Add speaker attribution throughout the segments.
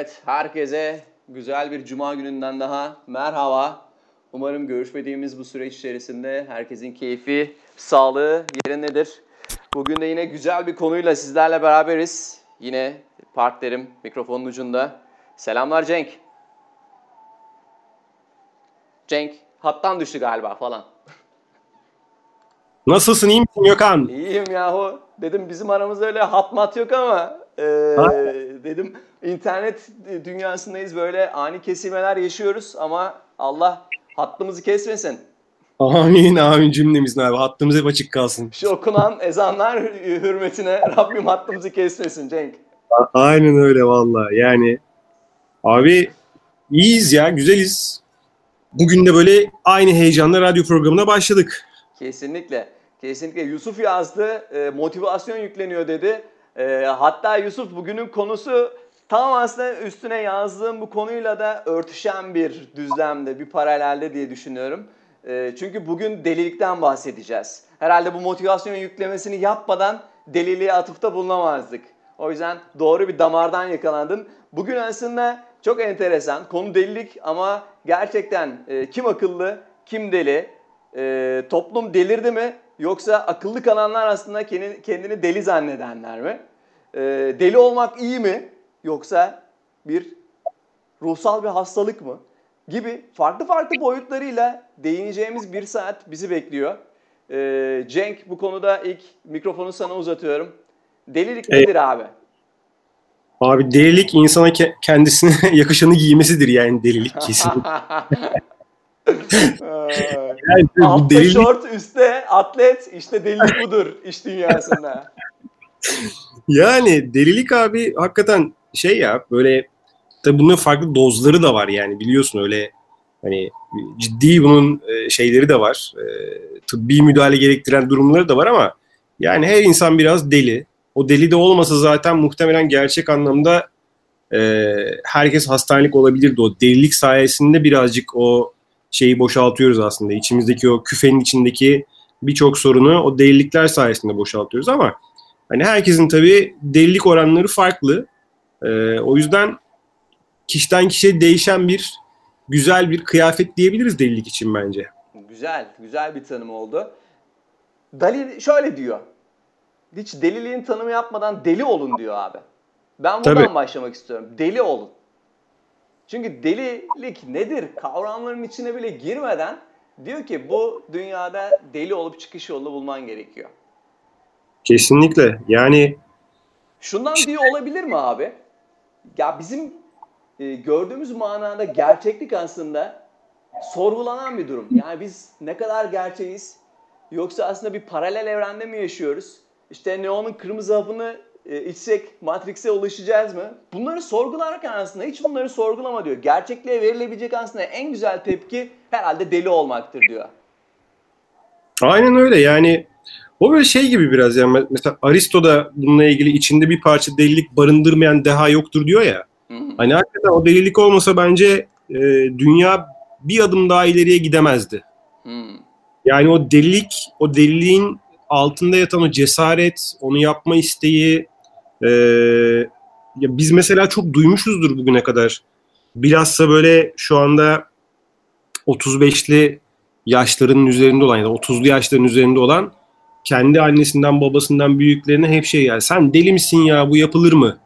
Speaker 1: Evet, herkese güzel bir cuma gününden daha merhaba. Umarım görüşmediğimiz bu süreç içerisinde herkesin keyfi, sağlığı yerindedir. Bugün de yine güzel bir konuyla sizlerle beraberiz. Yine partnerim mikrofonun ucunda. Selamlar Cenk. Cenk, hattan düştü galiba falan.
Speaker 2: Nasılsın iyi misin Gökhan?
Speaker 1: İyiyim yahu. Dedim bizim aramızda öyle hat mat yok ama e, dedim internet dünyasındayız böyle ani kesilmeler yaşıyoruz ama Allah hattımızı kesmesin.
Speaker 2: Amin amin cümlemizin abi hattımız hep açık kalsın.
Speaker 1: Şu okunan ezanlar hürmetine Rabbim hattımızı kesmesin Cenk.
Speaker 2: Aynen öyle valla yani abi iyiyiz ya güzeliz. Bugün de böyle aynı heyecanla radyo programına başladık.
Speaker 1: Kesinlikle. Kesinlikle. Yusuf yazdı. E, motivasyon yükleniyor dedi. E, hatta Yusuf bugünün konusu tam aslında üstüne yazdığım bu konuyla da örtüşen bir düzlemde, bir paralelde diye düşünüyorum. E, çünkü bugün delilikten bahsedeceğiz. Herhalde bu motivasyon yüklemesini yapmadan deliliğe atıfta bulunamazdık. O yüzden doğru bir damardan yakalandın. Bugün aslında çok enteresan. Konu delilik ama gerçekten e, kim akıllı, kim deli, e, toplum delirdi mi yoksa akıllı kalanlar aslında kendini, deli zannedenler mi? E, deli olmak iyi mi yoksa bir ruhsal bir hastalık mı? Gibi farklı farklı boyutlarıyla değineceğimiz bir saat bizi bekliyor. E, Cenk bu konuda ilk mikrofonu sana uzatıyorum. Delilik evet. nedir abi?
Speaker 2: Abi delilik insana ke- kendisine yakışanı giymesidir yani delilik kesin.
Speaker 1: yani, Altta delilik... şort, üstte atlet, işte delilik budur iş dünyasında.
Speaker 2: yani delilik abi hakikaten şey ya böyle tabi bunun farklı dozları da var yani biliyorsun öyle hani ciddi bunun e, şeyleri de var. E, tıbbi müdahale gerektiren durumları da var ama yani her insan biraz deli. O deli de olmasa zaten muhtemelen gerçek anlamda e, herkes hastanelik olabilirdi. O delilik sayesinde birazcık o şeyi boşaltıyoruz aslında. İçimizdeki o küfenin içindeki birçok sorunu o delilikler sayesinde boşaltıyoruz ama hani herkesin tabii delilik oranları farklı. E, o yüzden kişiden kişiye değişen bir güzel bir kıyafet diyebiliriz delilik için bence.
Speaker 1: Güzel, güzel bir tanım oldu. Dalil şöyle diyor. Hiç deliliğin tanımı yapmadan deli olun diyor abi. Ben buradan Tabii. başlamak istiyorum. Deli olun. Çünkü delilik nedir kavramların içine bile girmeden diyor ki bu dünyada deli olup çıkış yolunu bulman gerekiyor.
Speaker 2: Kesinlikle. Yani
Speaker 1: şundan diyor olabilir mi abi? Ya bizim e, gördüğümüz manada gerçeklik aslında sorgulanan bir durum. Yani biz ne kadar gerçeğiz? Yoksa aslında bir paralel evrende mi yaşıyoruz? İşte Neo'nun kırmızı hapını e, içsek Matrix'e ulaşacağız mı? Bunları sorgularken aslında hiç bunları sorgulama diyor. Gerçekliğe verilebilecek aslında en güzel tepki herhalde deli olmaktır diyor.
Speaker 2: Aynen öyle yani o böyle şey gibi biraz yani mesela Aristo da bununla ilgili içinde bir parça delilik barındırmayan deha yoktur diyor ya. Hı hı. Hani hakikaten o delilik olmasa bence e, dünya bir adım daha ileriye gidemezdi. Hı. Yani o delilik, o deliliğin altında yatan o cesaret, onu yapma isteği, e, ya biz mesela çok duymuşuzdur bugüne kadar. Bilhassa böyle şu anda 35'li yaşların üzerinde olan ya da 30'lu yaşların üzerinde olan kendi annesinden babasından büyüklerine hep şey yani sen deli misin ya bu yapılır mı?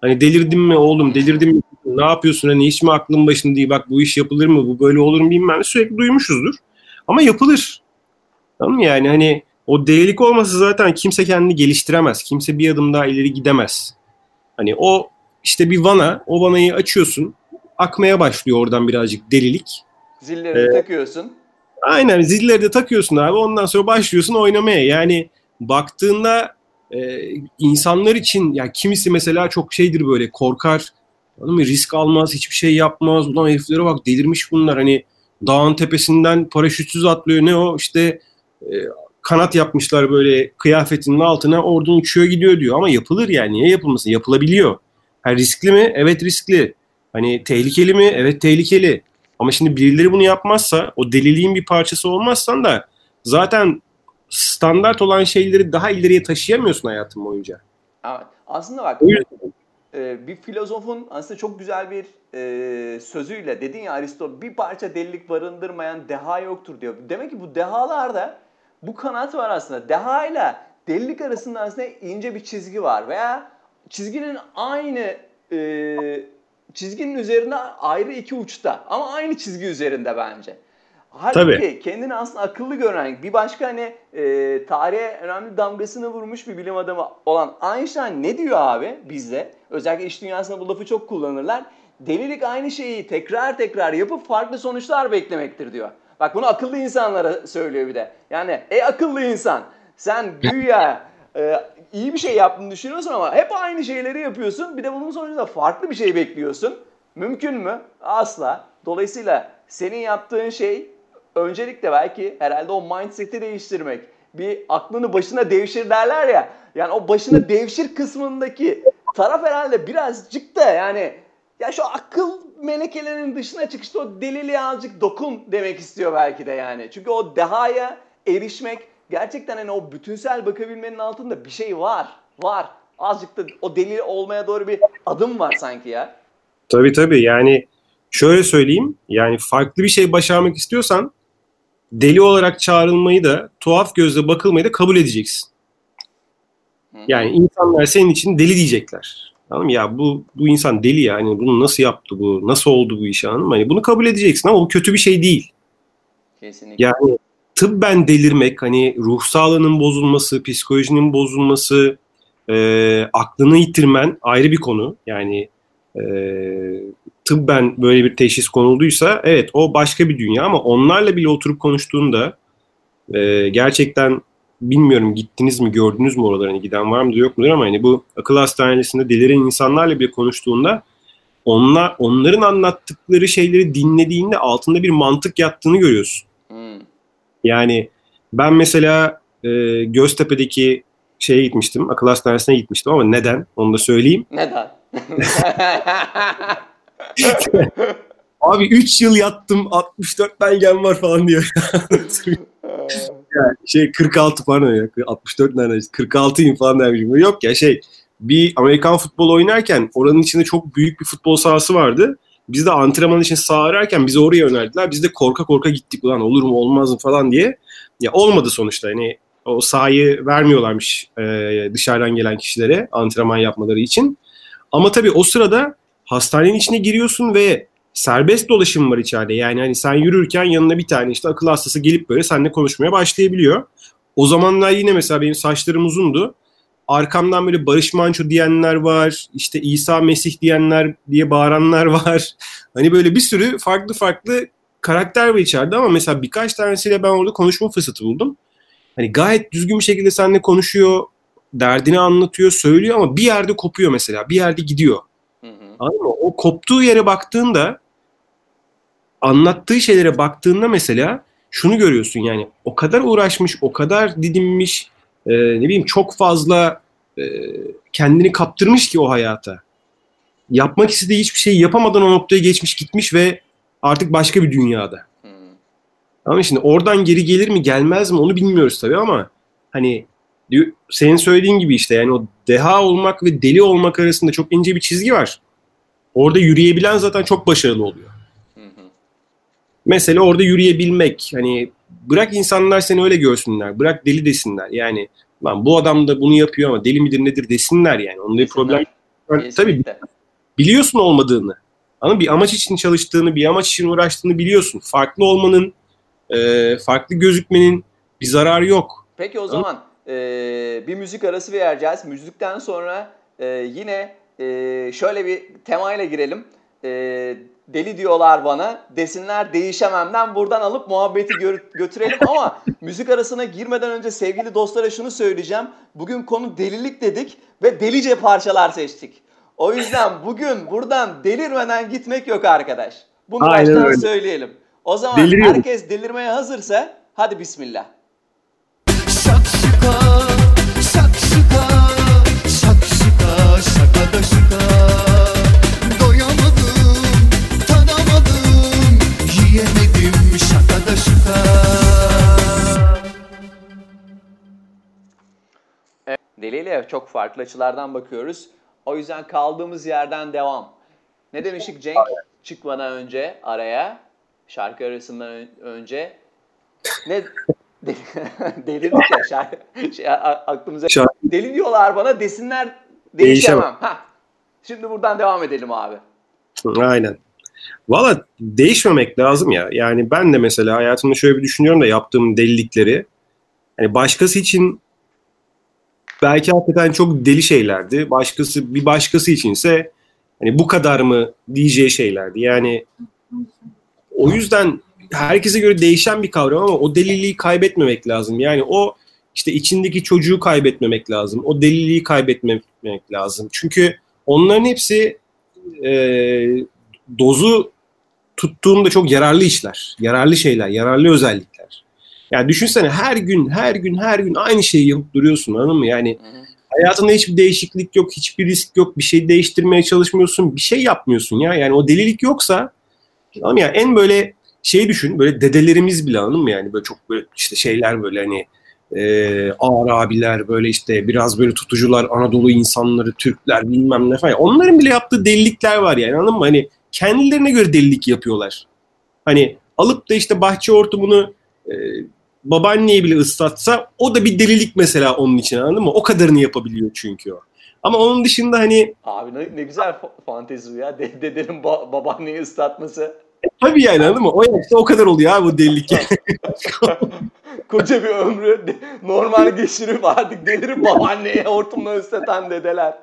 Speaker 2: Hani delirdin mi oğlum delirdin mi? Ne yapıyorsun hani hiç mi aklın başında değil bak bu iş yapılır mı bu böyle olur mu bilmem sürekli duymuşuzdur. Ama yapılır. Tamam mı? Yani hani o delilik olmasa zaten kimse kendini geliştiremez. Kimse bir adım daha ileri gidemez. Hani o işte bir vana, o vanayı açıyorsun. Akmaya başlıyor oradan birazcık delilik.
Speaker 1: Zilleri ee, takıyorsun.
Speaker 2: Aynen zilleri de takıyorsun abi. Ondan sonra başlıyorsun oynamaya. Yani baktığında e, insanlar için ya kimisi mesela çok şeydir böyle korkar. Anladın mı? Risk almaz, hiçbir şey yapmaz. Ulan heriflere bak delirmiş bunlar. Hani dağın tepesinden paraşütsüz atlıyor. Ne o işte e, kanat yapmışlar böyle kıyafetinin altına oradan uçuyor gidiyor diyor. Ama yapılır yani. Niye yapılmasın? Yapılabiliyor. Ha, riskli mi? Evet riskli. Hani tehlikeli mi? Evet tehlikeli. Ama şimdi birileri bunu yapmazsa, o deliliğin bir parçası olmazsan da zaten standart olan şeyleri daha ileriye taşıyamıyorsun hayatın boyunca.
Speaker 1: Evet. Aslında bak e, bir filozofun aslında çok güzel bir e, sözüyle dedin ya Aristo bir parça delilik barındırmayan deha yoktur diyor. Demek ki bu dehalarda bu kanat var aslında. Deha ile delilik arasında aslında ince bir çizgi var veya çizginin aynı e, çizginin üzerinde ayrı iki uçta ama aynı çizgi üzerinde bence. Halbuki Tabii. kendini aslında akıllı gören bir başka hani e, tarihe önemli damgasını vurmuş bir bilim adamı olan Einstein ne diyor abi bizde? Özellikle iş dünyasında bu lafı çok kullanırlar. Delilik aynı şeyi tekrar tekrar yapıp farklı sonuçlar beklemektir diyor. Bak bunu akıllı insanlara söylüyor bir de. Yani ey akıllı insan sen güya e, iyi bir şey yaptığını düşünüyorsun ama hep aynı şeyleri yapıyorsun. Bir de bunun sonucunda farklı bir şey bekliyorsun. Mümkün mü? Asla. Dolayısıyla senin yaptığın şey öncelikle belki herhalde o mindset'i değiştirmek. Bir aklını başına devşir derler ya. Yani o başına devşir kısmındaki taraf herhalde birazcık da yani ya şu akıl melekelerinin dışına çıkışta o deliliğe azıcık dokun demek istiyor belki de yani. Çünkü o dehaya erişmek gerçekten hani o bütünsel bakabilmenin altında bir şey var. Var. Azıcık da o deli olmaya doğru bir adım var sanki ya.
Speaker 2: Tabii tabii yani şöyle söyleyeyim yani farklı bir şey başarmak istiyorsan deli olarak çağrılmayı da tuhaf gözle bakılmayı da kabul edeceksin. Yani insanlar senin için deli diyecekler. Mı? Ya bu bu insan deli ya. Hani bunu nasıl yaptı bu? Nasıl oldu bu iş mı? Hani bunu kabul edeceksin ama bu kötü bir şey değil. Kesinlikle. Yani tıbben delirmek hani ruh sağlığının bozulması, psikolojinin bozulması, e, aklını yitirmen ayrı bir konu. Yani e, tıbben böyle bir teşhis konulduysa evet o başka bir dünya ama onlarla bile oturup konuştuğunda e, gerçekten bilmiyorum gittiniz mi gördünüz mü oralara hani giden var mıdır yok mudur ama hani bu akıl hastanesinde deliren insanlarla bile konuştuğunda onlar onların anlattıkları şeyleri dinlediğinde altında bir mantık yattığını görüyorsun. Hmm. Yani ben mesela e, Göztepe'deki şeye gitmiştim, akıl hastanesine gitmiştim ama neden? Onu da söyleyeyim.
Speaker 1: Neden?
Speaker 2: Abi 3 yıl yattım 64 belgem var falan diyor. yani şey 46 pardon ya 64 neredeyse 46'yım falan dermişim. Yok ya şey bir Amerikan futbol oynarken oranın içinde çok büyük bir futbol sahası vardı. Biz de antrenman için saha ararken bizi oraya önerdiler. Biz de korka korka gittik ulan olur mu olmaz mı falan diye. Ya olmadı sonuçta hani o sahayı vermiyorlarmış e, dışarıdan gelen kişilere antrenman yapmaları için. Ama tabii o sırada hastanenin içine giriyorsun ve serbest dolaşım var içeride. Yani hani sen yürürken yanına bir tane işte akıl hastası gelip böyle seninle konuşmaya başlayabiliyor. O zamanlar yine mesela benim saçlarım uzundu. Arkamdan böyle Barış Manço diyenler var. işte İsa Mesih diyenler diye bağıranlar var. Hani böyle bir sürü farklı farklı karakter var içeride ama mesela birkaç tanesiyle ben orada konuşma fırsatı buldum. Hani gayet düzgün bir şekilde seninle konuşuyor, derdini anlatıyor, söylüyor ama bir yerde kopuyor mesela. Bir yerde gidiyor. Anladın mı? O koptuğu yere baktığında anlattığı şeylere baktığında mesela şunu görüyorsun yani o kadar uğraşmış, o kadar didinmiş, e, ne bileyim çok fazla e, kendini kaptırmış ki o hayata. Yapmak istediği hiçbir şeyi yapamadan o noktaya geçmiş gitmiş ve artık başka bir dünyada. Hmm. Ama şimdi oradan geri gelir mi gelmez mi onu bilmiyoruz tabii ama hani senin söylediğin gibi işte yani o deha olmak ve deli olmak arasında çok ince bir çizgi var. Orada yürüyebilen zaten çok başarılı oluyor. Mesela orada yürüyebilmek. Hani bırak insanlar seni öyle görsünler. Bırak deli desinler. Yani lan bu adam da bunu yapıyor ama deli midir nedir desinler yani. Onda bir problem. Yani, tabii biliyorsun olmadığını. Ama bir amaç için çalıştığını, bir amaç için uğraştığını biliyorsun. Farklı olmanın, e, farklı gözükmenin bir zararı yok.
Speaker 1: Peki o zaman e, bir müzik arası vereceğiz. Müzikten sonra e, yine e, şöyle bir temayla girelim. E, deli diyorlar bana desinler değişememden buradan alıp muhabbeti gö- götürelim ama müzik arasına girmeden önce sevgili dostlara şunu söyleyeceğim. Bugün konu delilik dedik ve delice parçalar seçtik. O yüzden bugün buradan delirmeden gitmek yok arkadaş. Bunu Aynen baştan öyle. söyleyelim. O zaman herkes delirmeye hazırsa hadi bismillah. Şakşuka, şakşuka, Deliyle çok farklı açılardan bakıyoruz. O yüzden kaldığımız yerden devam. Ne demiştik Cenk çıkmadan önce araya? Şarkı arasından önce. Ne delirdik ya şarkı. Şey, aklımıza şarkı. deli diyorlar bana desinler değişemem. Ha. Şimdi buradan devam edelim abi.
Speaker 2: Aynen. Valla değişmemek lazım ya. Yani ben de mesela hayatımda şöyle bir düşünüyorum da yaptığım delilikleri. Hani başkası için belki hakikaten çok deli şeylerdi. Başkası bir başkası içinse hani bu kadar mı diyeceği şeylerdi. Yani o yüzden herkese göre değişen bir kavram ama o deliliği kaybetmemek lazım. Yani o işte içindeki çocuğu kaybetmemek lazım. O deliliği kaybetmemek lazım. Çünkü onların hepsi e, dozu tuttuğunda çok yararlı işler. Yararlı şeyler, yararlı özellikler. Yani düşünsene her gün, her gün, her gün aynı şeyi yapıp duruyorsun anladın mı? Yani hayatında hiçbir değişiklik yok, hiçbir risk yok, bir şey değiştirmeye çalışmıyorsun, bir şey yapmıyorsun ya. Yani o delilik yoksa tamam ya en böyle şey düşün, böyle dedelerimiz bile anladın mı? Yani böyle çok böyle işte şeyler böyle hani e, ağır abiler böyle işte biraz böyle tutucular Anadolu insanları Türkler bilmem ne falan onların bile yaptığı delilikler var yani anladın mı hani kendilerine göre delilik yapıyorlar hani alıp da işte bahçe ortamını e, babaanneye bile ıslatsa o da bir delilik mesela onun için anladın mı o kadarını yapabiliyor çünkü o ama onun dışında hani
Speaker 1: abi ne, ne güzel fantezi ya dedenin ba- babaanneyi ıslatması
Speaker 2: Tabii yani anladın mı? O yaşta o kadar oluyor abi bu delilik.
Speaker 1: Koca bir ömrü normal geçirip artık delirip babaanneye hortumla ıslatan dedeler.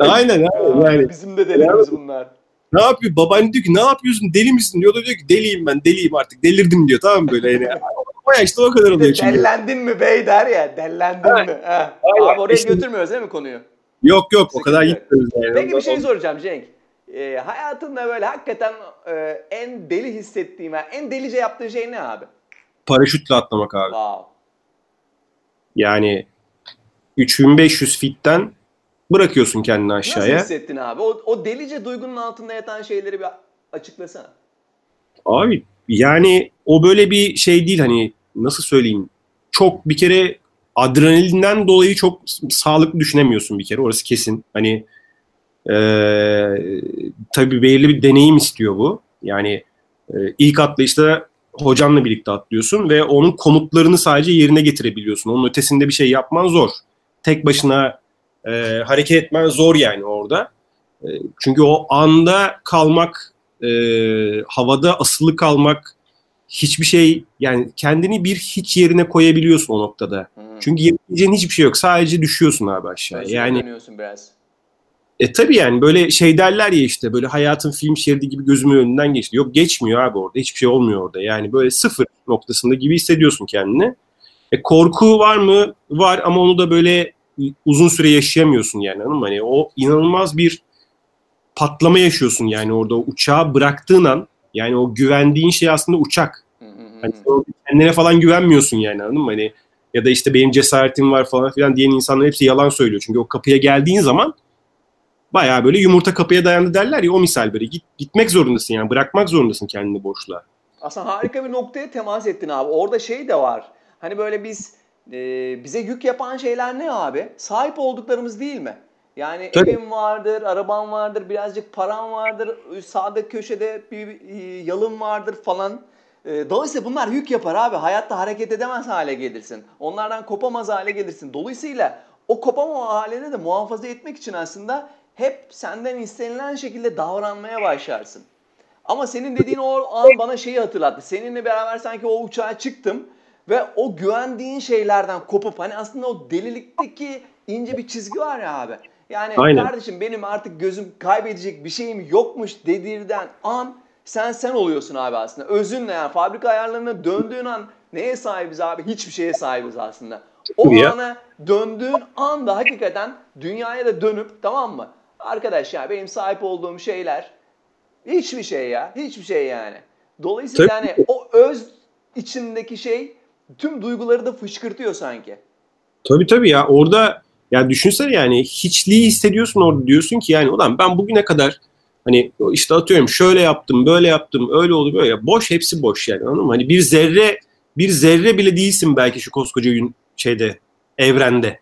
Speaker 2: Aynen abi. Yani.
Speaker 1: Bizim de dedelerimiz bunlar.
Speaker 2: Ne yapıyor? Babaanne diyor ki ne yapıyorsun? Deli misin? Diyor da diyor ki deliyim ben deliyim artık delirdim diyor tamam böyle yani. O yaşta o kadar oluyor çünkü.
Speaker 1: Dellendin mi bey der ya dellendin mi? Ha. Abi oraya işte, götürmüyoruz değil mi konuyu?
Speaker 2: Yok yok o kadar gitmiyoruz
Speaker 1: yani. Peki bir şey soracağım Cenk e, hayatında böyle hakikaten e, en deli hissettiğin, yani en delice yaptığın şey ne abi?
Speaker 2: Paraşütle atlamak abi.
Speaker 1: Wow.
Speaker 2: Yani 3500 fitten bırakıyorsun kendini aşağıya.
Speaker 1: Nasıl hissettin abi? O, o delice duygunun altında yatan şeyleri bir açıklasana.
Speaker 2: Abi yani o böyle bir şey değil hani nasıl söyleyeyim çok bir kere adrenalinden dolayı çok sağlıklı düşünemiyorsun bir kere orası kesin. Hani ee, tabii belirli bir deneyim istiyor bu. Yani e, ilk atlayışta hocanla birlikte atlıyorsun ve onun komutlarını sadece yerine getirebiliyorsun. Onun ötesinde bir şey yapman zor. Tek başına e, hareket etmen zor yani orada. E, çünkü o anda kalmak, e, havada asılı kalmak, hiçbir şey yani kendini bir hiç yerine koyabiliyorsun o noktada. Hmm. Çünkü yapabileceğin hiçbir şey yok. Sadece düşüyorsun abi aşağı.
Speaker 1: Özüne yani biraz.
Speaker 2: E tabii yani böyle şey derler ya işte böyle hayatın film şeridi gibi gözümün önünden geçti. Yok geçmiyor abi orada. Hiçbir şey olmuyor orada. Yani böyle sıfır noktasında gibi hissediyorsun kendini. E korku var mı? Var ama onu da böyle uzun süre yaşayamıyorsun yani anladın mı? Hani o inanılmaz bir patlama yaşıyorsun yani orada o uçağı bıraktığın an yani o güvendiğin şey aslında uçak. Hani kendine falan güvenmiyorsun yani anladın mı? Hani ya da işte benim cesaretim var falan filan diyen insanlar hepsi yalan söylüyor. Çünkü o kapıya geldiğin zaman bayağı böyle yumurta kapıya dayandı derler ya o misal böyle git, gitmek zorundasın yani bırakmak zorundasın kendini boşluğa.
Speaker 1: Aslında harika bir noktaya temas ettin abi. Orada şey de var. Hani böyle biz e, bize yük yapan şeyler ne abi? Sahip olduklarımız değil mi? Yani Tabii. evin vardır, araban vardır, birazcık paran vardır, sağda köşede bir, bir yalın vardır falan. E, dolayısıyla bunlar yük yapar abi. Hayatta hareket edemez hale gelirsin. Onlardan kopamaz hale gelirsin. Dolayısıyla o kopamama halini de muhafaza etmek için aslında hep senden istenilen şekilde davranmaya başlarsın. Ama senin dediğin o an bana şeyi hatırlattı. Seninle beraber sanki o uçağa çıktım ve o güvendiğin şeylerden kopup hani aslında o delilikteki ince bir çizgi var ya abi. Yani Aynen. kardeşim benim artık gözüm kaybedecek bir şeyim yokmuş dedirden an sen sen oluyorsun abi aslında. Özünle yani fabrika ayarlarına döndüğün an neye sahibiz abi? Hiçbir şeye sahibiz aslında. O ya. ana döndüğün anda hakikaten dünyaya da dönüp tamam mı? Arkadaş ya benim sahip olduğum şeyler hiçbir şey ya. Hiçbir şey yani. Dolayısıyla Tabii. yani o öz içindeki şey tüm duyguları da fışkırtıyor sanki.
Speaker 2: Tabii tabii ya orada ya düşünsene yani hiçliği hissediyorsun orada diyorsun ki yani ulan ben bugüne kadar hani işte atıyorum şöyle yaptım böyle yaptım öyle oldu böyle boş hepsi boş yani anladın mı? Hani bir zerre bir zerre bile değilsin belki şu koskoca gün şeyde evrende.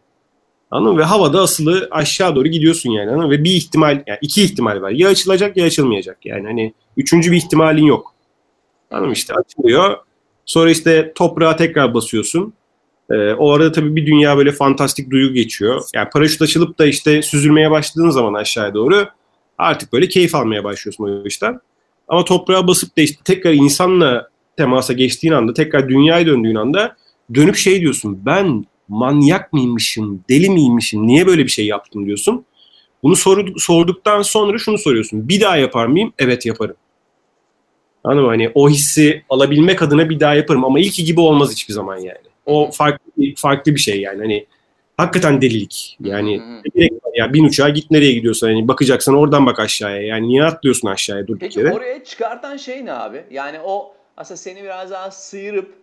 Speaker 2: Anladın mı? Ve havada asılı aşağı doğru gidiyorsun yani. Anladın mı? Ve bir ihtimal, yani iki ihtimal var. Ya açılacak ya açılmayacak. Yani hani üçüncü bir ihtimalin yok. Anladın mı? İşte açılıyor. Sonra işte toprağa tekrar basıyorsun. Ee, o arada tabii bir dünya böyle fantastik duygu geçiyor. Yani paraşüt açılıp da işte süzülmeye başladığın zaman aşağıya doğru artık böyle keyif almaya başlıyorsun o işten. Ama toprağa basıp da işte tekrar insanla temasa geçtiğin anda, tekrar dünyaya döndüğün anda dönüp şey diyorsun. Ben manyak mıymışım, deli miymişim, niye böyle bir şey yaptım diyorsun. Bunu sor, sorduktan sonra şunu soruyorsun. Bir daha yapar mıyım? Evet yaparım. Anladın mı? Hani o hissi alabilmek adına bir daha yaparım ama ilki gibi olmaz hiçbir zaman yani. O farklı farklı bir şey yani. Hani hakikaten delilik. Yani var ya bin uçağa git nereye gidiyorsan yani bakacaksan oradan bak aşağıya. Yani niye atlıyorsun aşağıya durduk
Speaker 1: Peki
Speaker 2: yere?
Speaker 1: oraya çıkartan şey ne abi? Yani o aslında seni biraz daha sıyırıp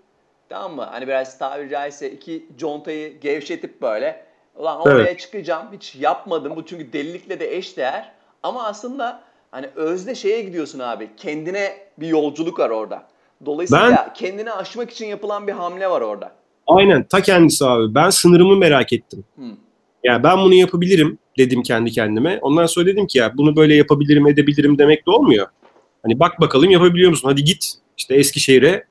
Speaker 1: tamam mı? Hani biraz tabiri caizse iki contayı gevşetip böyle ulan oraya
Speaker 2: Evet.
Speaker 1: çıkacağım hiç yapmadım bu çünkü delilikle de eşdeğer ama aslında hani özde şeye gidiyorsun abi kendine bir yolculuk var orada. Dolayısıyla kendini aşmak için yapılan bir hamle var orada.
Speaker 2: Aynen ta kendisi abi. Ben sınırımı merak ettim.
Speaker 1: Hı.
Speaker 2: Ya ben bunu yapabilirim dedim kendi kendime. Ondan sonra dedim ki ya bunu böyle yapabilirim edebilirim demek de olmuyor. Hani bak bakalım yapabiliyor musun? Hadi git işte Eskişehir'e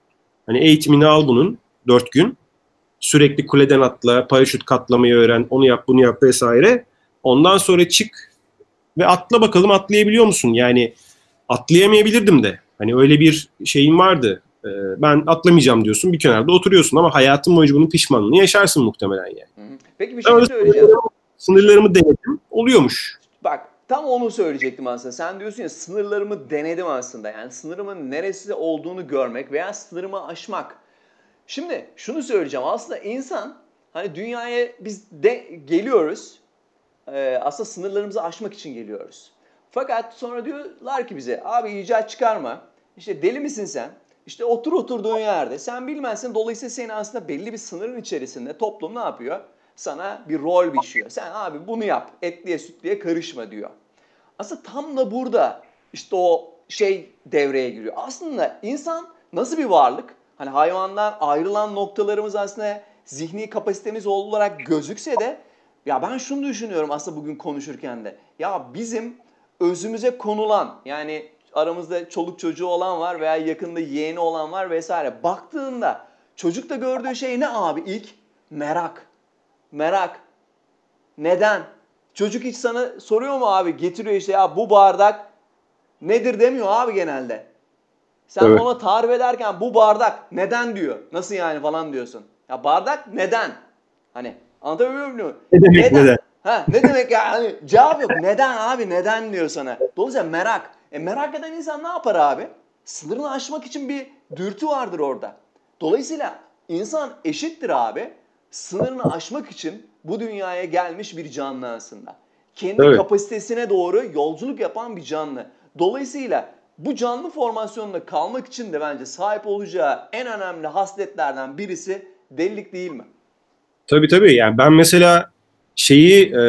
Speaker 2: hani eğitimini al bunun dört gün. Sürekli kuleden atla, paraşüt katlamayı öğren, onu yap bunu yap vesaire. Ondan sonra çık ve atla bakalım atlayabiliyor musun? Yani atlayamayabilirdim de. Hani öyle bir şeyim vardı. Ee, ben atlamayacağım diyorsun bir kenarda oturuyorsun ama hayatın boyunca bunun pişmanlığını yaşarsın muhtemelen yani.
Speaker 1: Peki bir şey
Speaker 2: Öyle
Speaker 1: söyleyeceğim.
Speaker 2: Sınırlarımı denedim. Oluyormuş.
Speaker 1: Bak tam onu söyleyecektim aslında. Sen diyorsun ya sınırlarımı denedim aslında. Yani sınırımın neresi olduğunu görmek veya sınırımı aşmak. Şimdi şunu söyleyeceğim. Aslında insan hani dünyaya biz de geliyoruz. Ee, aslında sınırlarımızı aşmak için geliyoruz. Fakat sonra diyorlar ki bize abi icat çıkarma. İşte deli misin sen? İşte otur oturduğun yerde. Sen bilmezsin. Dolayısıyla seni aslında belli bir sınırın içerisinde toplum ne yapıyor? Sana bir rol biçiyor. Sen abi bunu yap. Etliye sütliye karışma diyor. Aslında tam da burada işte o şey devreye giriyor. Aslında insan nasıl bir varlık? Hani hayvandan ayrılan noktalarımız aslında zihni kapasitemiz olarak gözükse de ya ben şunu düşünüyorum aslında bugün konuşurken de. Ya bizim özümüze konulan yani aramızda çoluk çocuğu olan var veya yakında yeğeni olan var vesaire. Baktığında çocukta gördüğü şey ne abi ilk? Merak. Merak. Neden? Çocuk hiç sana soruyor mu abi? Getiriyor işte ya bu bardak nedir demiyor abi genelde. Sen
Speaker 2: Evet.
Speaker 1: ona tarif ederken bu bardak neden diyor. Nasıl yani falan diyorsun. Ya bardak neden? Hani anlatabiliyor muyum?
Speaker 2: Ne demek neden?
Speaker 1: Ha, ne demek ya? Hani cevap yok. Neden abi? Neden diyor sana. Dolayısıyla merak. E merak eden insan ne yapar abi? Sınırını aşmak için bir dürtü vardır orada. Dolayısıyla insan eşittir abi. Sınırını aşmak için bu dünyaya gelmiş bir canlı aslında. Kendi
Speaker 2: Evet.
Speaker 1: kapasitesine doğru yolculuk yapan bir canlı. Dolayısıyla bu canlı formasyonunda kalmak için de bence sahip olacağı en önemli hasletlerden birisi delilik değil mi?
Speaker 2: Tabii tabii. Yani ben mesela şeyi e,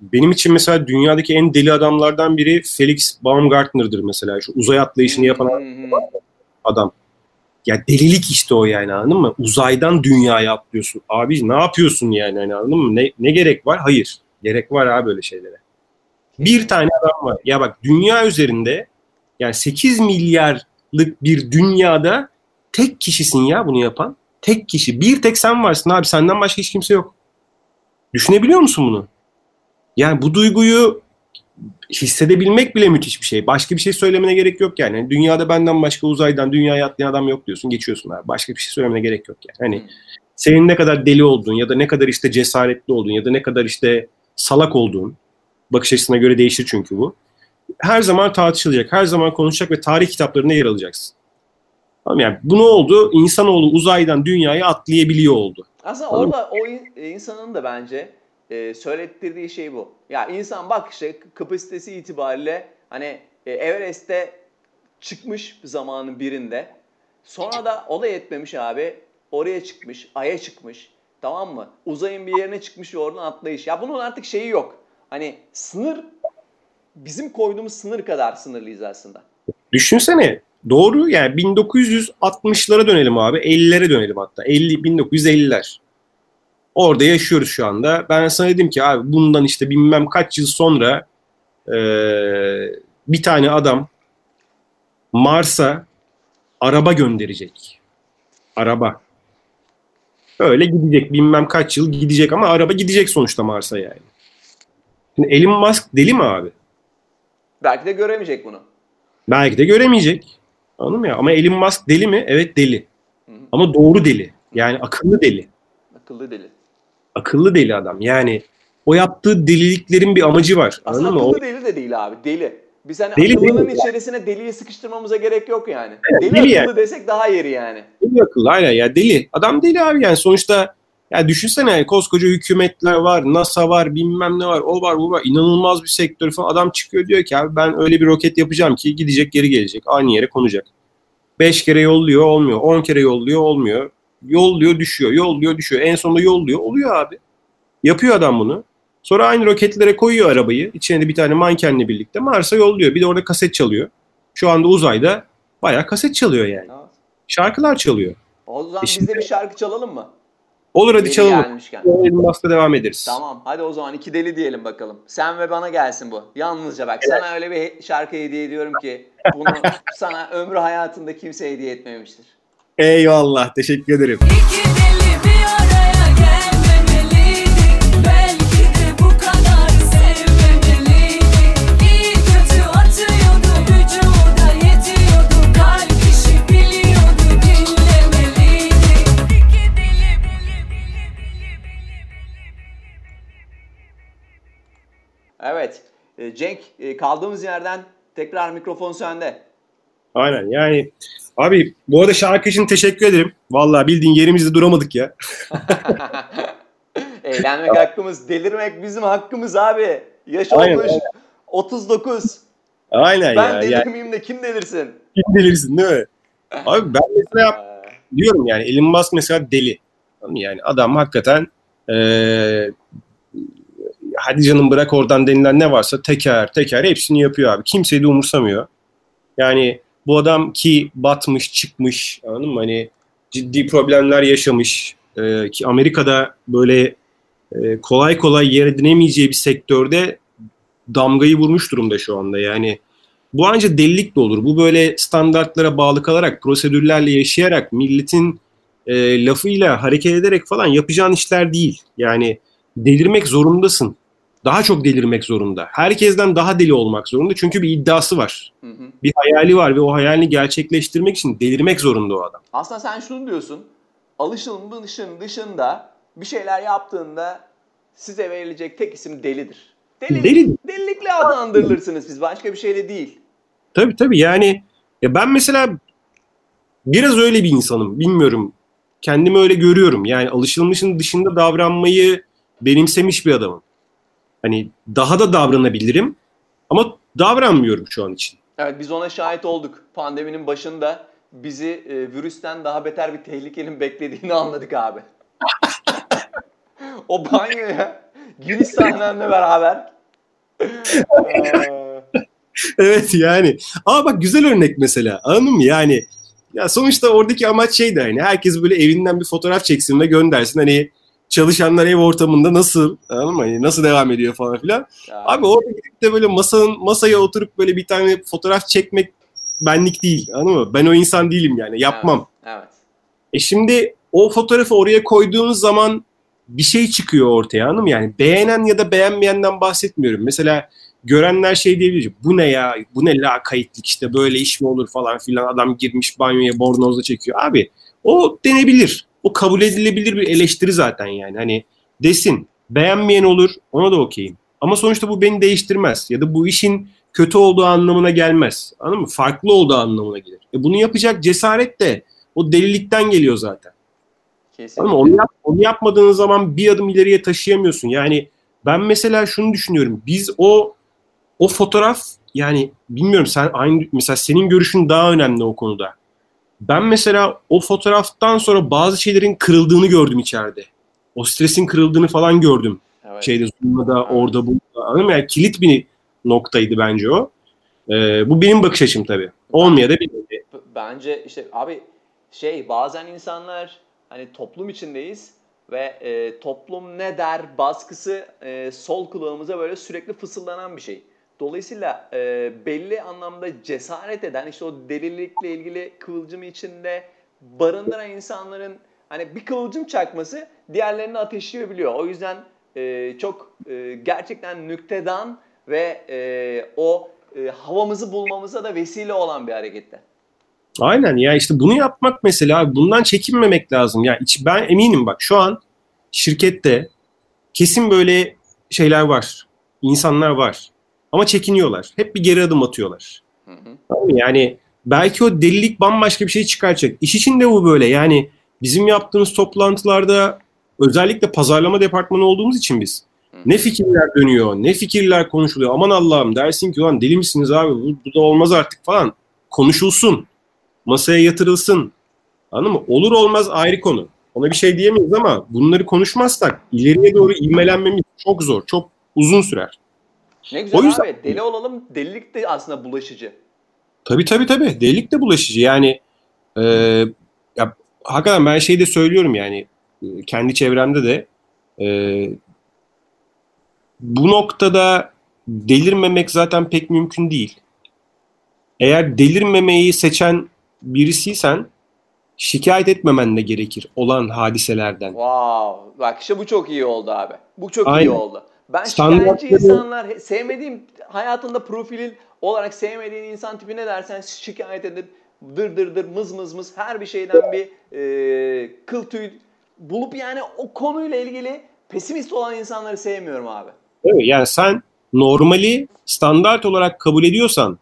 Speaker 2: benim için mesela dünyadaki en deli adamlardan biri Felix Baumgartner'dır mesela. Şu uzay atlayışını yapan adam. Ya delilik işte o yani anladın mı? Uzaydan dünyaya atlıyorsun. Abi ne yapıyorsun yani hani anladın mı? Ne, ne gerek var? Hayır. Gerek var abi böyle şeylere. Bir tane adam var. Ya bak dünya üzerinde yani 8 milyarlık bir dünyada tek kişisin ya bunu yapan. Tek kişi. Bir tek sen varsın abi. Senden başka hiç kimse yok. Düşünebiliyor musun bunu? Yani bu duyguyu hissedebilmek bile müthiş bir şey. Başka bir şey söylemene gerek yok yani. Hani Dünyada benden başka uzaydan dünyaya atlayan adam yok diyorsun. Geçiyorsun abi. Başka bir şey söylemene gerek yok yani. Hani senin ne kadar deli olduğun ya da ne kadar işte cesaretli olduğun ya da ne kadar işte salak olduğun bakış açısına göre değişir çünkü bu. Her zaman tartışılacak, her zaman konuşacak ve tarih kitaplarında yer alacaksın. Yani bu ne oldu? İnsanoğlu uzaydan dünyaya atlayabiliyor oldu.
Speaker 1: Aslında
Speaker 2: Anladın
Speaker 1: orada o in- e, insanın da bence e, söylettirdiği şey bu. Ya insan bak işte kapasitesi itibariyle hani e, Everest'te çıkmış zamanın birinde. Sonra da o da yetmemiş abi. Oraya çıkmış, Ay'a çıkmış. Tamam mı? Uzayın bir yerine çıkmış ve oradan atlayış. Ya bunun artık şeyi yok. Hani sınır bizim koyduğumuz sınır kadar sınırlıyız aslında.
Speaker 2: Düşünsene doğru yani 1960'lara dönelim abi 50'lere dönelim hatta 50 1950'ler. Orada yaşıyoruz şu anda. Ben sana dedim ki abi bundan işte bilmem kaç yıl sonra e, bir tane adam Mars'a araba gönderecek. Araba. Öyle gidecek bilmem kaç yıl gidecek ama araba gidecek sonuçta Mars'a yani. Şimdi Elon Musk deli mi abi?
Speaker 1: Belki de göremeyecek bunu.
Speaker 2: Belki de göremeyecek. Anladın mı ya? Ama Elon Musk deli mi? Evet deli.
Speaker 1: Hı hı.
Speaker 2: Ama doğru deli. Yani akıllı deli.
Speaker 1: Akıllı deli.
Speaker 2: Akıllı deli adam. Yani o yaptığı deliliklerin bir amacı var.
Speaker 1: Aslında
Speaker 2: Anladın mı?
Speaker 1: Akıllı deli de değil abi. Deli. Biz hani
Speaker 2: Deli
Speaker 1: akıllının
Speaker 2: değil.
Speaker 1: içerisine deliyi sıkıştırmamıza gerek yok yani.
Speaker 2: Evet,
Speaker 1: deli
Speaker 2: deli
Speaker 1: akıllı desek daha yeri yani.
Speaker 2: deli akıllı aynen ya deli. Adam deli abi yani sonuçta ya düşünsene koskoca hükümetler var, NASA var, bilmem ne var, o var, bu var. inanılmaz bir sektör falan. Adam çıkıyor diyor ki abi ben öyle bir roket yapacağım ki gidecek geri gelecek. Aynı yere konacak. 5 kere yolluyor olmuyor. 10 kere yolluyor olmuyor. Yolluyor düşüyor. Yolluyor düşüyor. En sonunda yolluyor. Oluyor abi. Yapıyor adam bunu. Sonra aynı roketlere koyuyor arabayı. İçine de bir tane mankenle birlikte Mars'a yolluyor. Bir de orada kaset çalıyor. Şu anda uzayda bayağı kaset çalıyor yani. Şarkılar çalıyor.
Speaker 1: O zaman
Speaker 2: E
Speaker 1: biz
Speaker 2: şimdi-
Speaker 1: de bir şarkı çalalım mı?
Speaker 2: Olur hadi
Speaker 1: Deli
Speaker 2: çalalım.
Speaker 1: gelmişken.
Speaker 2: Elon Musk'la devam ederiz.
Speaker 1: Tamam hadi o zaman iki deli diyelim bakalım. Sen ve bana gelsin bu. Yalnızca bak sana öyle bir şarkı hediye ediyorum ki bunu sana ömrü hayatında kimse hediye etmemiştir.
Speaker 2: Eyvallah. Teşekkür ederim.
Speaker 3: İki deli
Speaker 1: Evet e, Cenk e, kaldığımız yerden tekrar mikrofon sende.
Speaker 2: Aynen yani abi bu arada şarkı için teşekkür ederim. Vallahi bildiğin yerimizde duramadık ya.
Speaker 1: Eğlenmek hakkımız, delirmek bizim hakkımız abi. Yaş
Speaker 2: Aynen,
Speaker 1: olmuş
Speaker 2: aynen.
Speaker 1: 39.
Speaker 2: Aynen
Speaker 1: Ben
Speaker 2: ya.
Speaker 1: delirmeyeyim de kim delirsin?
Speaker 2: Kim delirsin değil mi? Abi ben mesela
Speaker 1: Ee,
Speaker 2: diyorum yani Elon Musk mesela deli. Yani adam hakikaten eee hadi canım bırak oradan denilen ne varsa teker teker hepsini yapıyor abi. Kimseyi de umursamıyor. Yani bu adam ki batmış çıkmış anladın mı? Hani ciddi problemler yaşamış. Eee, ki Amerika'da böyle eee, kolay kolay yer edinemeyeceği bir sektörde damgayı vurmuş durumda şu anda. Yani bu ancak delilik de olur. Bu böyle standartlara bağlı kalarak, prosedürlerle yaşayarak, milletin e, lafıyla hareket ederek falan yapacağın işler değil. Yani delirmek zorundasın. Daha çok delirmek zorunda. Herkesten daha deli olmak zorunda. Çünkü bir iddiası var.
Speaker 1: hı hı.
Speaker 2: Bir hayali var ve o hayalini gerçekleştirmek için delirmek zorunda o adam.
Speaker 1: Aslında sen şunu diyorsun. Alışılmışın dışında bir şeyler yaptığında size verilecek tek isim delidir. Delilik,
Speaker 2: Deli.
Speaker 1: Delilikle adlandırılırsınız siz. Başka bir şeyle değil.
Speaker 2: Tabii tabii yani ya ben mesela biraz öyle bir insanım. Bilmiyorum. Kendimi öyle görüyorum. Yani alışılmışın dışında davranmayı benimsemiş bir adamım. Hani daha da davranabilirim ama davranmıyorum şu an için.
Speaker 1: Evet biz ona şahit olduk. Pandeminin başında bizi e, virüsten daha beter bir tehlikenin beklediğini anladık abi. o banyoya giriş sahnenle beraber. Ee,
Speaker 2: evet yani. Ama bak güzel örnek mesela. Anladın mı? Yani ya sonuçta oradaki amaç şeydi hani herkes böyle evinden bir fotoğraf çeksin ve göndersin. Hani çalışanlar ev ortamında nasıl anladın mı? Hani nasıl devam ediyor falan filan.
Speaker 1: ya,
Speaker 2: Abi orada gidip de böyle masanın masaya oturup böyle bir tane fotoğraf çekmek benlik değil. Anladın mı? Ben o insan değilim yani. Yapmam.
Speaker 1: Evet.
Speaker 2: E şimdi o fotoğrafı oraya koyduğunuz zaman bir şey çıkıyor ortaya anladın mı? Yani beğenen ya da beğenmeyenden bahsetmiyorum. Mesela görenler şey diyebilir. Bu ne ya? Bu ne lakaytlık işte böyle iş mi olur falan filan. Adam girmiş banyoya bornozla çekiyor. Abi o denebilir. O kabul edilebilir bir eleştiri zaten yani. Hani desin beğenmeyen olur ona da okeyim. Ama sonuçta bu beni değiştirmez. Ya da bu işin kötü olduğu anlamına gelmez. Anladın mı? Farklı olduğu anlamına gelir. E bunu yapacak cesaret de o delilikten geliyor zaten.
Speaker 1: Kesinlikle.
Speaker 2: Ama onu, yap, onu yapmadığın zaman bir adım ileriye taşıyamıyorsun. Yani ben mesela şunu düşünüyorum. Biz o o fotoğraf yani bilmiyorum sen aynı mesela senin görüşün daha önemli o konuda. Ben mesela o fotoğraftan sonra bazı şeylerin kırıldığını gördüm içeride. O stresin kırıldığını falan gördüm.
Speaker 1: Evet.
Speaker 2: Şeyde Zoom'da orada burada. Anladın mı? Yani kilit bir noktaydı bence o. Ee, bu benim bakış açım tabii. Olmaya da bilir.
Speaker 1: Bence işte abi şey bazen insanlar hani toplum içindeyiz. ve e, toplum ne der baskısı e, sol kulağımıza böyle sürekli fısıldanan bir şey. Dolayısıyla e, belli anlamda cesaret eden işte o delilikle ilgili kıvılcımı içinde barındıran insanların hani bir kıvılcım çakması diğerlerini ateşleyebiliyor. O yüzden e, çok e, gerçekten nüktedan ve e, o e, havamızı bulmamıza da vesile olan bir harekette.
Speaker 2: Aynen ya işte bunu yapmak mesela bundan çekinmemek lazım. Ya iç- ben eminim bak şu an şirkette kesin böyle şeyler var. İnsanlar var. Ama çekiniyorlar. Hep bir geri adım atıyorlar.
Speaker 1: Hı hı.
Speaker 2: Yani belki o delilik bambaşka bir şey çıkaracak. İş içinde bu böyle. Yani bizim yaptığımız toplantılarda özellikle pazarlama departmanı olduğumuz için biz ne fikirler dönüyor, ne fikirler konuşuluyor. Aman Allah'ım dersin ki ulan deli misiniz abi bu, bu da olmaz artık falan. Konuşulsun. Masaya yatırılsın. Anladın mı? Olur olmaz ayrı konu. Ona bir şey diyemeyiz ama bunları konuşmazsak ileriye doğru ivmelenmemiz çok zor. Çok uzun sürer.
Speaker 1: Ne güzel
Speaker 2: O yüzden-
Speaker 1: abi. Deli olalım. Delilik de aslında bulaşıcı.
Speaker 2: Tabii tabii tabii. Delilik de bulaşıcı. Yani e, ya, hakikaten ben şey de söylüyorum yani e, kendi çevremde de e, bu noktada delirmemek zaten pek mümkün değil. Eğer delirmemeyi seçen birisiysen şikayet etmemen de gerekir olan hadiselerden.
Speaker 1: Wow. Bak işte bu çok iyi oldu abi. Bu çok iyi
Speaker 2: Aynen.
Speaker 1: oldu. Ben şikayetçi insanlar, sevmediğim, hayatında profilin olarak sevmediğin insan tipi ne dersen şikayet edip dır dır dır mız mız mız her bir şeyden bir e, kıl tüy bulup yani o konuyla ilgili pesimist olan insanları sevmiyorum abi.
Speaker 2: Mi? Yani sen normali standart olarak kabul ediyorsan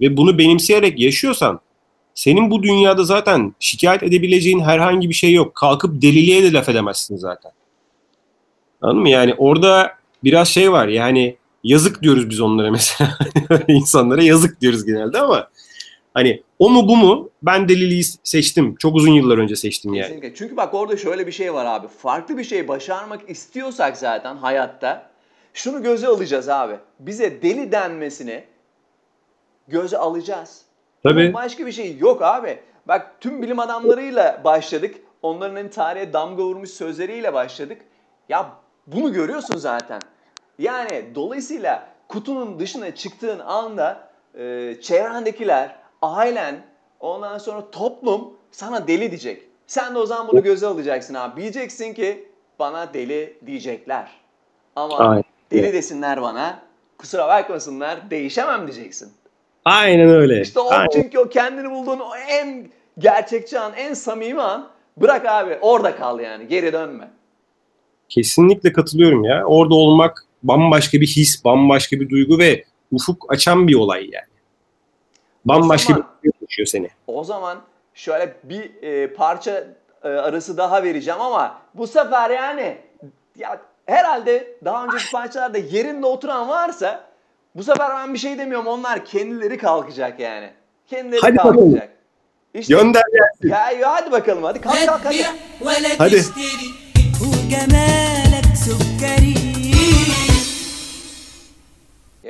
Speaker 2: ve bunu benimseyerek yaşıyorsan senin bu dünyada zaten şikayet edebileceğin herhangi bir şey yok. Kalkıp deliliğe de laf edemezsin zaten. Anladın mı? Yani orada biraz şey var yani yazık diyoruz biz onlara mesela. insanlara yazık diyoruz genelde ama hani o mu bu mu ben deliliği seçtim. Çok uzun yıllar önce seçtim yani.
Speaker 1: Kesinlikle. Çünkü bak orada şöyle bir şey var abi. Farklı bir şey başarmak istiyorsak zaten hayatta şunu göze alacağız abi. Bize deli denmesini göze alacağız.
Speaker 2: Tabii.
Speaker 1: Bunun başka bir şey yok abi. Bak tüm bilim adamlarıyla başladık. Onların hani tarihe damga vurmuş sözleriyle başladık. Ya bunu görüyorsun zaten. Yani dolayısıyla kutunun dışına çıktığın anda e, çevrendekiler, ailen, ondan sonra toplum sana deli diyecek. Sen de o zaman bunu göze alacaksın abi. Diyeceksin ki bana deli diyecekler. Ama
Speaker 2: Aynen.
Speaker 1: deli desinler bana. Kusura bakmasınlar değişemem diyeceksin.
Speaker 2: Aynen öyle.
Speaker 1: İşte o
Speaker 2: Aynen.
Speaker 1: çünkü o kendini bulduğun o en gerçekçi an, en samimi an bırak abi orada kal yani geri dönme.
Speaker 2: Kesinlikle katılıyorum ya. Orada olmak bambaşka bir his, bambaşka bir duygu ve ufuk açan bir olay yani. Bambaşka
Speaker 1: zaman,
Speaker 2: bir şey yaşıyor seni.
Speaker 1: O zaman şöyle bir e, parça e, arası daha vereceğim ama bu sefer yani ya herhalde daha önceki parçalarda yerinde oturan varsa bu sefer ben bir şey demiyorum. Onlar kendileri kalkacak yani. Kendileri
Speaker 2: Hadi
Speaker 1: kalkacak. Bakalım. İşte,
Speaker 2: Gönder gelsin.
Speaker 1: Ya, ya, hadi bakalım hadi kalk kalk
Speaker 3: kalk. Hadi. hadi.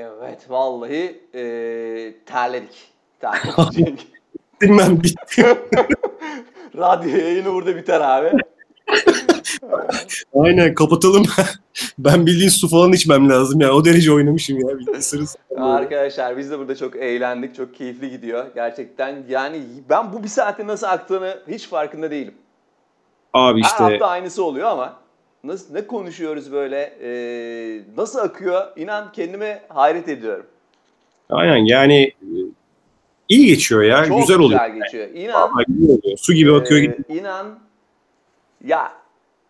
Speaker 1: Evet vallahi e, terledik. Terledik.
Speaker 2: Bilmem bitti.
Speaker 1: Radyo yayını burada biter abi.
Speaker 2: Aynen kapatalım. ben bildiğin su falan içmem lazım ya. O derece oynamışım ya.
Speaker 1: Arkadaşlar biz de burada çok eğlendik. Çok keyifli gidiyor. Gerçekten yani ben bu bir saatin nasıl aktığını hiç farkında değilim.
Speaker 2: Abi
Speaker 1: Her
Speaker 2: işte
Speaker 1: hafta aynısı oluyor ama nasıl ne konuşuyoruz böyle e, nasıl akıyor inan kendime hayret ediyorum.
Speaker 2: aynen yani e, iyi geçiyor ya.
Speaker 1: çok
Speaker 2: güzel oluyor.
Speaker 1: geçiyor. İnan
Speaker 2: Vallahi güzel oluyor. Su gibi akıyor
Speaker 1: Ee,
Speaker 2: gibi.
Speaker 1: İnan ya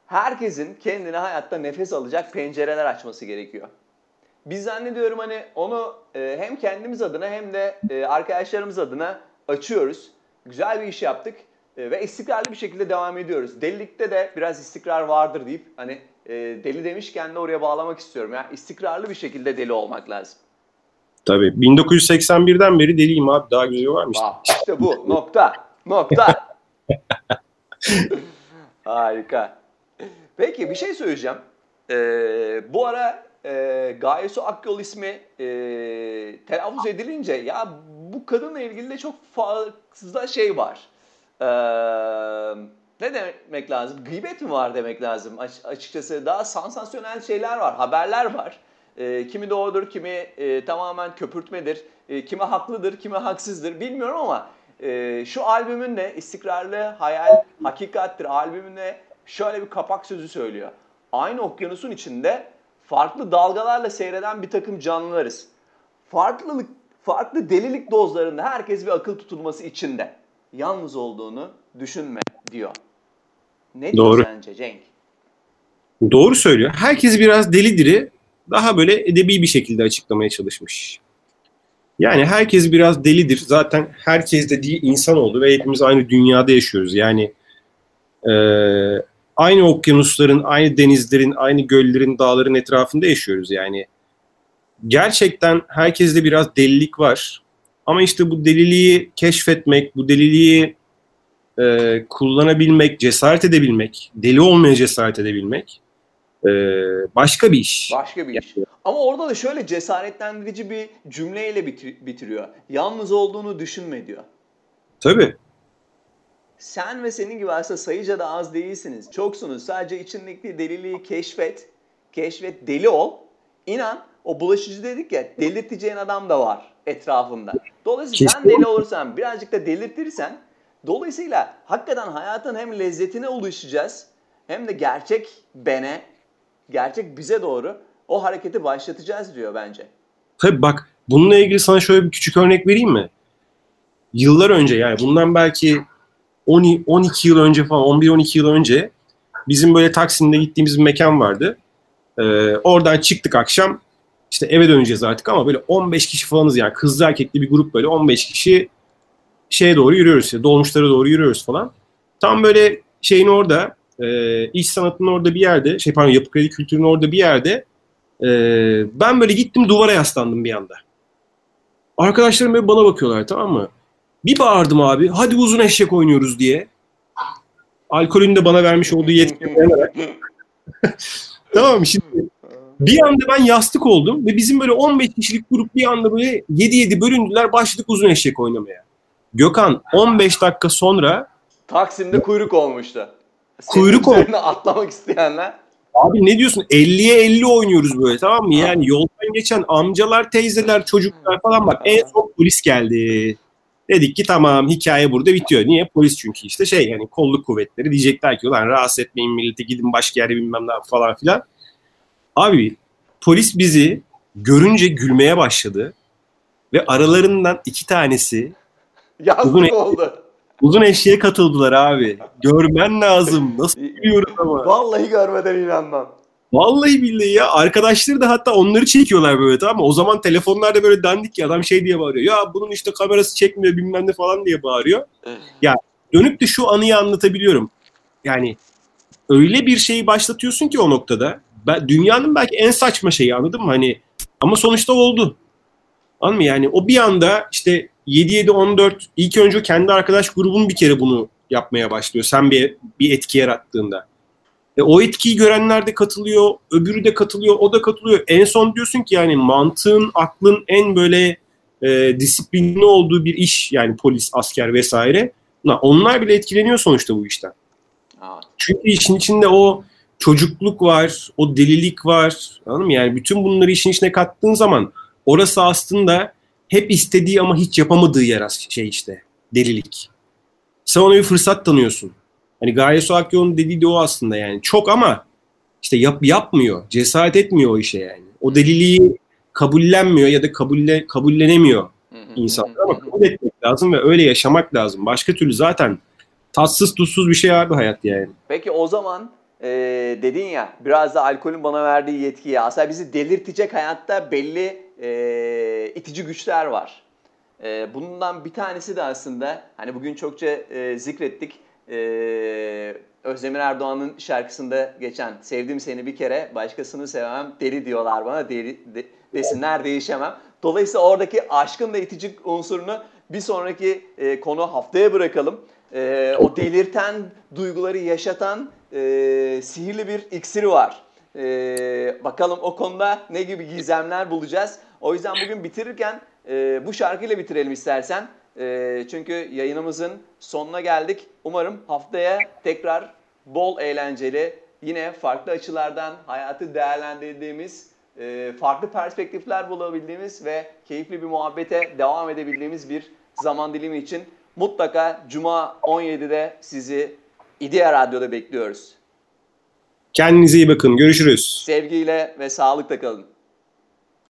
Speaker 1: herkesin kendine hayatta nefes alacak pencereler açması gerekiyor. Biz zannediyorum hani onu e, hem kendimiz adına hem de e, arkadaşlarımız adına açıyoruz. Güzel bir iş yaptık e, ve istikrarlı bir şekilde devam ediyoruz. Delilikte de biraz istikrar vardır deyip hani e, deli demişken de oraya bağlamak istiyorum. ya istikrarlı bir şekilde deli olmak lazım.
Speaker 2: Tabii. 1981'den beri deliyim abi. Daha güzel var mı işte?
Speaker 1: Bu nokta. Nokta. Harika. Peki bir şey söyleyeceğim. Ee, bu ara e, Gaye Su Akyol ismi e, telaffuz edilince ya bu kadınla ilgili de çok fazla şey var. Ne demek lazım? Gıybet mi var demek lazım Aç- açıkçası. Daha sansasyonel şeyler var, haberler var. E, kimi doğrudur, kimi e, tamamen köpürtmedir, e, kimi haklıdır, kimi haksızdır bilmiyorum ama e, şu albümün de istikrarlı hayal hakikattir albümünde şöyle bir kapak sözü söylüyor. Aynı okyanusun içinde farklı dalgalarla seyreden bir takım canlılarız. Farklılık, farklı delilik dozlarında herkes bir akıl tutulması içinde. Yalnız olduğunu düşünme diyor. Ne diyor
Speaker 2: Doğru.
Speaker 1: sence Cenk?
Speaker 2: Doğru söylüyor. Herkes biraz delidir'i daha böyle edebi bir şekilde açıklamaya çalışmış. Yani herkes biraz delidir. Zaten herkes de değil insan oldu ve hepimiz aynı dünyada yaşıyoruz. Yani e, aynı okyanusların, aynı denizlerin, aynı göllerin, dağların etrafında yaşıyoruz. Yani gerçekten herkeste biraz delilik var. Ama işte bu deliliği keşfetmek, bu deliliği e, kullanabilmek, cesaret edebilmek, deli olmaya cesaret edebilmek e, başka bir iş.
Speaker 1: Başka bir iş. Ama orada da şöyle cesaretlendirici bir cümleyle bitir- bitiriyor. Yalnız olduğunu düşünme diyor.
Speaker 2: Tabii.
Speaker 1: Sen ve senin gibi aslında sayıca da az değilsiniz. Çoksunuz. Sadece içindeki deliliği keşfet. Keşfet, deli ol. İnan o bulaşıcı dedik ya delirteceğin adam da var etrafında. Dolayısıyla sen deli olursan birazcık da delirtirsen dolayısıyla hakikaten hayatın hem lezzetine ulaşacağız hem de gerçek bene, gerçek bize doğru o hareketi başlatacağız diyor bence.
Speaker 2: Tabii bak bununla ilgili sana şöyle bir küçük örnek vereyim mi? Yıllar önce yani bundan belki 10 12 yıl önce falan 11-12 yıl önce bizim böyle Taksim'de gittiğimiz bir mekan vardı. Ee, oradan çıktık akşam işte eve döneceğiz artık ama böyle 15 kişi falanız yani kızlı erkekli bir grup böyle 15 kişi şeye doğru yürüyoruz işte dolmuşlara doğru yürüyoruz falan. Tam böyle şeyin orada e, iş sanatının orada bir yerde şey pardon yapı kredi kültürünün orada bir yerde e, ben böyle gittim duvara yaslandım bir anda. Arkadaşlarım böyle bana bakıyorlar tamam mı? Bir bağırdım abi hadi uzun eşek oynuyoruz diye. Alkolün de bana vermiş olduğu dayanarak. tamam mı? Şimdi bir anda ben yastık oldum ve bizim böyle 15 kişilik grup bir anda böyle 7-7 bölündüler başladık uzun eşek oynamaya. Gökhan 15 dakika sonra
Speaker 1: Taksim'de kuyruk olmuştu.
Speaker 2: Kuyruk
Speaker 1: Senin
Speaker 2: ol-
Speaker 1: üzerine atlamak isteyenler.
Speaker 2: abi ne diyorsun 50'ye 50 oynuyoruz böyle tamam mı? Yani yoldan geçen amcalar, teyzeler, çocuklar falan bak en son polis geldi. Dedik ki tamam hikaye burada bitiyor. Niye? Polis çünkü işte şey yani kolluk kuvvetleri diyecekler ki ulan rahatsız etmeyin milleti gidin başka yere bilmem ne falan filan. Abi polis bizi görünce gülmeye başladı ve aralarından iki tanesi
Speaker 1: Yazık
Speaker 2: Bugün-
Speaker 1: oldu.
Speaker 2: uzun eşeğe katıldılar abi. Görmen lazım. Nasıl gülüyoruz ama.
Speaker 1: Vallahi görmeden inanmam.
Speaker 2: Vallahi billahi ya. Arkadaşları da hatta onları çekiyorlar böyle tamam mı? O zaman telefonlarda böyle dandik ya adam şey diye bağırıyor. Ya bunun işte kamerası çekmiyor bilmem ne falan diye bağırıyor. Ya dönüp de şu anıyı anlatabiliyorum. Yani öyle bir şeyi başlatıyorsun ki o noktada. Ben, dünyanın belki en saçma şeyi anladın mı? Hani ama sonuçta oldu. Anladın mı? Yani o bir anda işte 7-7-14 ilk önce kendi arkadaş grubun bir kere bunu yapmaya başlıyor. Sen bir, bir etki yarattığında. E, o etkiyi görenler de katılıyor, öbürü de katılıyor, o da katılıyor. En son diyorsun ki yani mantığın, aklın en böyle e, disiplinli olduğu bir iş yani polis, asker vesaire. Onlar bile etkileniyor sonuçta bu işten. Çünkü işin içinde o çocukluk var, o delilik var. Anladın mı? Yani bütün bunları işin içine kattığın zaman orası aslında hep istediği ama hiç yapamadığı yer şey işte. Delilik. Sen ona bir fırsat tanıyorsun. Hani Gaye Su Akyol'un dediği de o aslında yani. Çok ama işte yap, yapmıyor. Cesaret etmiyor o işe yani. O deliliği kabullenmiyor ya da kabulle, kabullenemiyor insanlar ama kabul etmek lazım ve öyle yaşamak lazım. Başka türlü zaten tatsız tuzsuz bir şey abi hayat yani.
Speaker 1: Peki o zaman e, dedin ya biraz da alkolün bana verdiği yetkiye aslında bizi delirtecek hayatta belli e, itici güçler var. E, bundan bir tanesi de aslında hani bugün çokça e, zikrettik. E, Özdemir Erdoğan'ın şarkısında geçen sevdim seni bir kere başkasını sevmem deli diyorlar bana deli de- desinler değişemem. Dolayısıyla oradaki aşkın da itici unsurunu bir sonraki e, konu haftaya bırakalım. E, o delirten duyguları yaşatan e, sihirli bir iksiri var. E, bakalım o konuda ne gibi gizemler bulacağız. O yüzden bugün bitirirken e, bu şarkıyla bitirelim istersen. E, çünkü yayınımızın sonuna geldik. Umarım haftaya tekrar bol eğlenceli, yine farklı açılardan hayatı değerlendirdiğimiz, e, farklı perspektifler bulabildiğimiz ve keyifli bir muhabbete devam edebildiğimiz bir zaman dilimi için mutlaka Cuma 17'de sizi İdea Radyo'da bekliyoruz.
Speaker 2: Kendinize iyi bakın. Görüşürüz.
Speaker 1: Sevgiyle ve sağlıkla kalın.